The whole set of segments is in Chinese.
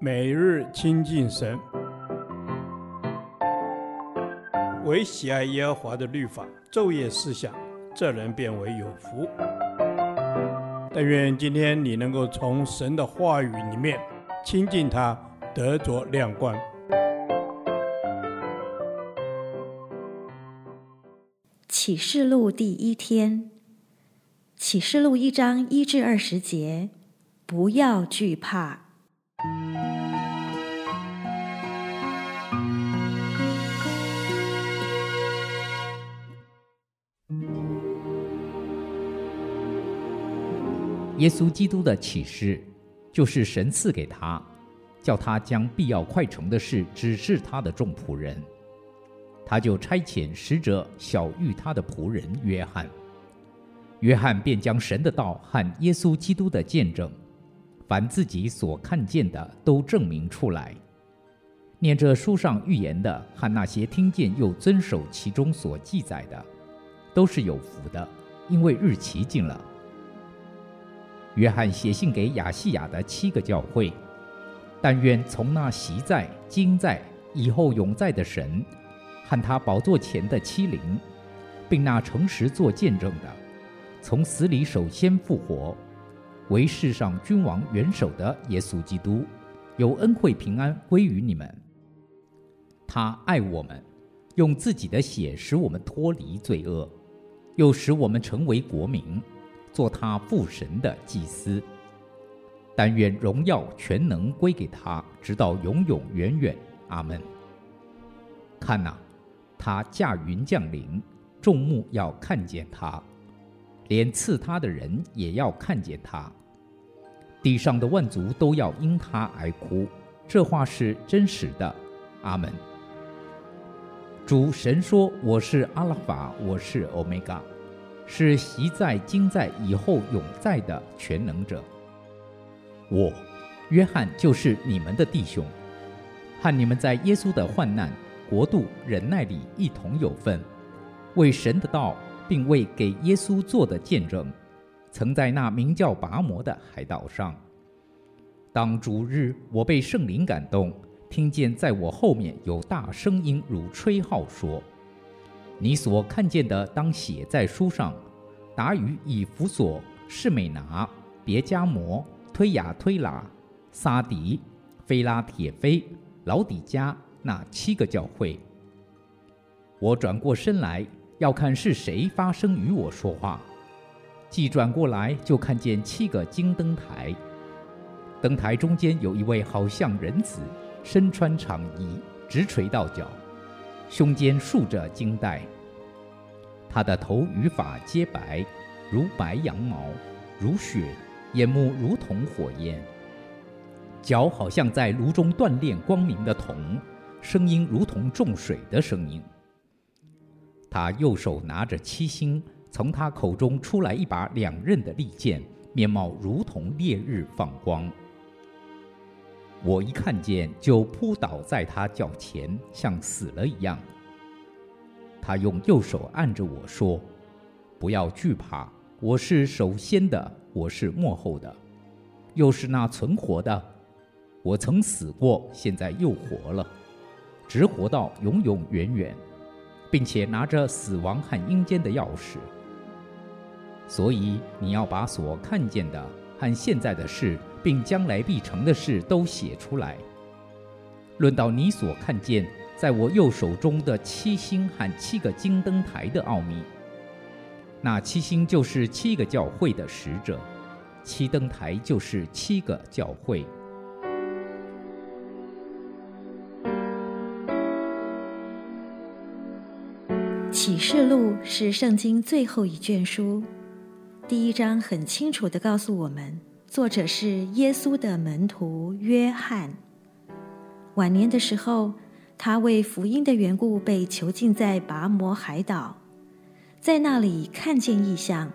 每日亲近神，唯喜爱耶和华的律法，昼夜思想，这人便为有福。但愿今天你能够从神的话语里面亲近他，得着亮光。启示录第一天，启示录一章一至二十节，不要惧怕。耶稣基督的启示，就是神赐给他，叫他将必要快成的事指示他的众仆人。他就差遣使者晓谕他的仆人约翰。约翰便将神的道和耶稣基督的见证，凡自己所看见的，都证明出来。念着书上预言的和那些听见又遵守其中所记载的，都是有福的，因为日期近了。约翰写信给亚细亚的七个教会，但愿从那昔在、今在、以后永在的神，和他宝座前的七灵，并那诚实做见证的，从死里首先复活，为世上君王元首的耶稣基督，有恩惠平安归于你们。他爱我们，用自己的血使我们脱离罪恶，又使我们成为国民。做他父神的祭司，但愿荣耀全能归给他，直到永永远远。阿门。看哪，他驾云降临，众目要看见他，连刺他的人也要看见他。地上的万族都要因他而哭。这话是真实的。阿门。主神说：“我是阿拉法，我是欧米伽。”是昔在、今在、以后永在的全能者。我，约翰，就是你们的弟兄，和你们在耶稣的患难、国度、忍耐里一同有份，为神的道，并为给耶稣做的见证，曾在那名叫拔摩的海岛上。当主日，我被圣灵感动，听见在我后面有大声音如吹号说。你所看见的，当写在书上，达于以弗所、士美拿、别迦摩、推雅推拉、撒迪、菲拉铁非、老底加那七个教会。我转过身来，要看是谁发声与我说话。既转过来，就看见七个金灯台，灯台中间有一位好像人子，身穿长衣，直垂到脚。胸间竖着金带，他的头与发皆白，如白羊毛，如雪；眼目如同火焰，脚好像在炉中锻炼光明的铜，声音如同重水的声音。他右手拿着七星，从他口中出来一把两刃的利剑，面貌如同烈日放光。我一看见，就扑倒在他脚前，像死了一样。他用右手按着我说：“不要惧怕，我是首先的，我是末后的，又是那存活的。我曾死过，现在又活了，直活到永永远远，并且拿着死亡和阴间的钥匙。所以你要把所看见的和现在的事。”并将来必成的事都写出来。论到你所看见在我右手中的七星和七个金灯台的奥秘，那七星就是七个教会的使者，七灯台就是七个教会。启示录是圣经最后一卷书，第一章很清楚地告诉我们。作者是耶稣的门徒约翰。晚年的时候，他为福音的缘故被囚禁在拔摩海岛，在那里看见异象。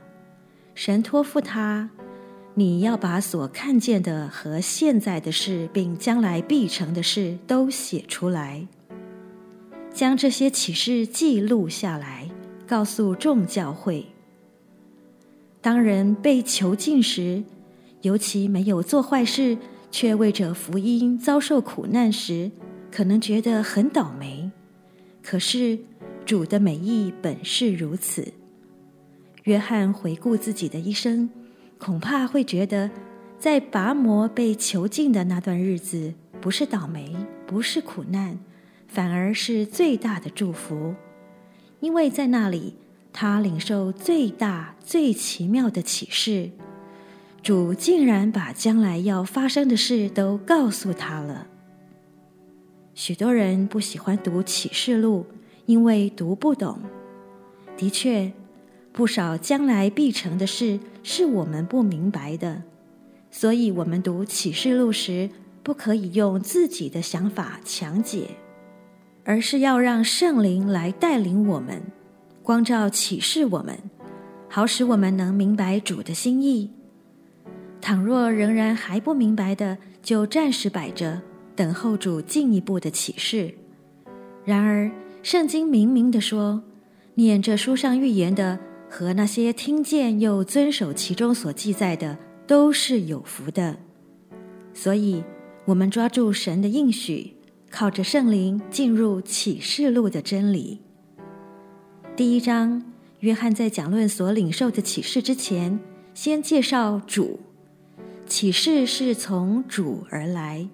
神托付他，你要把所看见的和现在的事，并将来必成的事都写出来，将这些启示记录下来，告诉众教会。当人被囚禁时，尤其没有做坏事，却为着福音遭受苦难时，可能觉得很倒霉。可是主的美意本是如此。约翰回顾自己的一生，恐怕会觉得，在拔摩被囚禁的那段日子，不是倒霉，不是苦难，反而是最大的祝福，因为在那里，他领受最大、最奇妙的启示。主竟然把将来要发生的事都告诉他了。许多人不喜欢读启示录，因为读不懂。的确，不少将来必成的事是我们不明白的，所以我们读启示录时，不可以用自己的想法强解，而是要让圣灵来带领我们，光照启示我们，好使我们能明白主的心意。倘若仍然还不明白的，就暂时摆着，等候主进一步的启示。然而，圣经明明地说，念这书上预言的和那些听见又遵守其中所记载的，都是有福的。所以，我们抓住神的应许，靠着圣灵进入启示录的真理。第一章，约翰在讲论所领受的启示之前，先介绍主。启示是从主而来，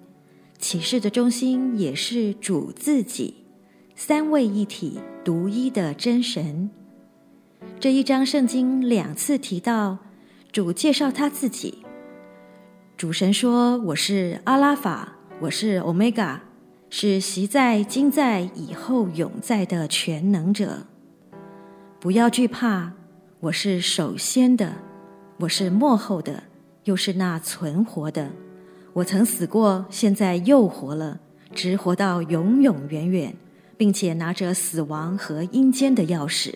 启示的中心也是主自己，三位一体、独一的真神。这一章圣经两次提到主介绍他自己，主神说：“我是阿拉法，我是欧米伽，是昔在、今在、以后永在的全能者。不要惧怕，我是首先的，我是末后的。”又是那存活的，我曾死过，现在又活了，直活到永永远远，并且拿着死亡和阴间的钥匙。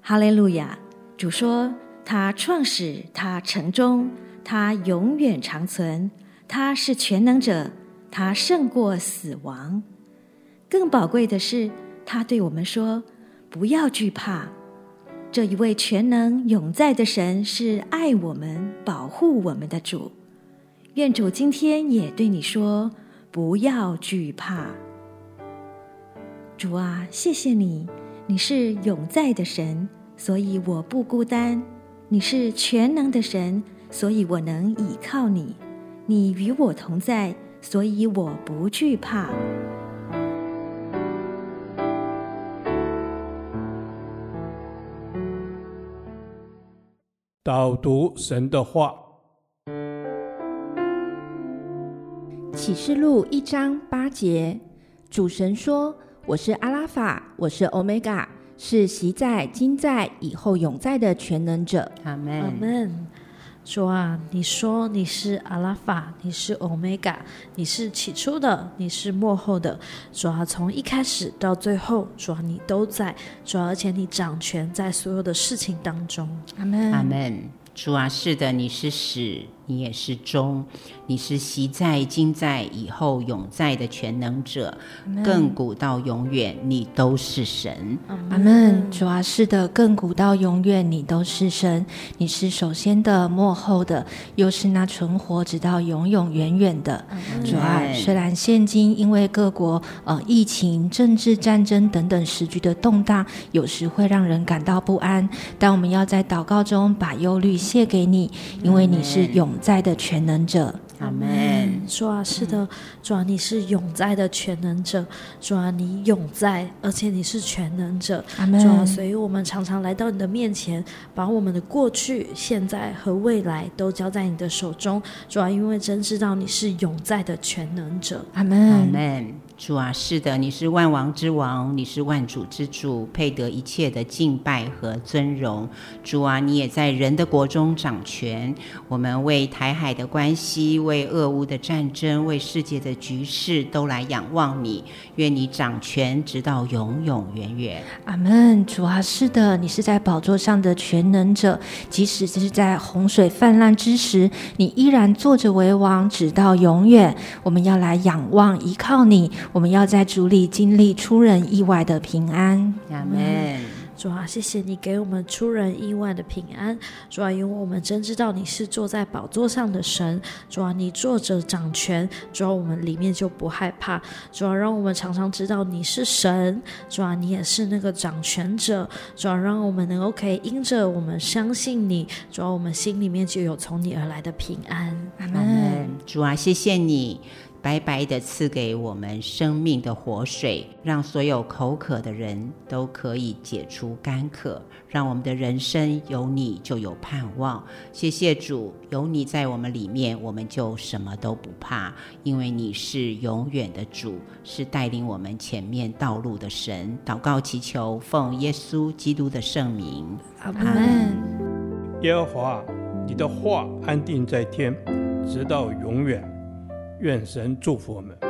哈利路亚！主说他创始，他成终，他永远长存，他是全能者，他胜过死亡。更宝贵的是，他对我们说：不要惧怕。这一位全能永在的神是爱我们、保护我们的主。愿主今天也对你说：不要惧怕。主啊，谢谢你，你是永在的神，所以我不孤单；你是全能的神，所以我能倚靠你。你与我同在，所以我不惧怕。导读神的话，《启示录》一章八节，主神说：“我是阿拉法，我是欧米伽，是习在、今在、以后永在的全能者。”阿门。阿门。主啊，你说你是阿拉法，你是欧米伽，你是起初的，你是幕后的。主啊，从一开始到最后，主啊，你都在。主啊，而且你掌权在所有的事情当中。阿门。阿门。主啊，是的，你是始。你也是中，你是习在、今在、以后永在的全能者，亘古到永远，你都是神。阿门。主啊，是的，亘古到永远，你都是神。你是首先的、幕后的，又是那存活直到永永远远的。主啊，虽然现今因为各国呃疫情、政治战争等等时局的动荡，有时会让人感到不安，但我们要在祷告中把忧虑卸给你，因为你是永在的全能者，阿门。主啊，是的，主啊，你是永在的全能者，主啊，你永在，而且你是全能者，阿门。主啊，所以我们常常来到你的面前，把我们的过去、现在和未来都交在你的手中，主啊，因为真知道你是永在的全能者，阿门，阿门。主啊，是的，你是万王之王，你是万主之主，配得一切的敬拜和尊荣。主啊，你也在人的国中掌权。我们为台海的关系，为俄乌的战争，为世界的局势，都来仰望你。愿你掌权，直到永永远远。阿门。主啊，是的，你是在宝座上的全能者，即使是在洪水泛滥之时，你依然坐着为王，直到永远。我们要来仰望，依靠你。我们要在主里经历出人意外的平安。阿门。主啊，谢谢你给我们出人意外的平安。主啊，因为我们真知道你是坐在宝座上的神。主啊，你坐着掌权。主啊，我们里面就不害怕。主啊，让我们常常知道你是神。主啊，你也是那个掌权者。主啊，让我们能够可以因着我们相信你。主啊，我们心里面就有从你而来的平安。阿门。主啊，谢谢你。白白的赐给我们生命的活水，让所有口渴的人都可以解除干渴，让我们的人生有你就有盼望。谢谢主，有你在我们里面，我们就什么都不怕，因为你是永远的主，是带领我们前面道路的神。祷告祈求，奉耶稣基督的圣名，阿门。耶和华，你的话安定在天，直到永远。愿神祝福我们。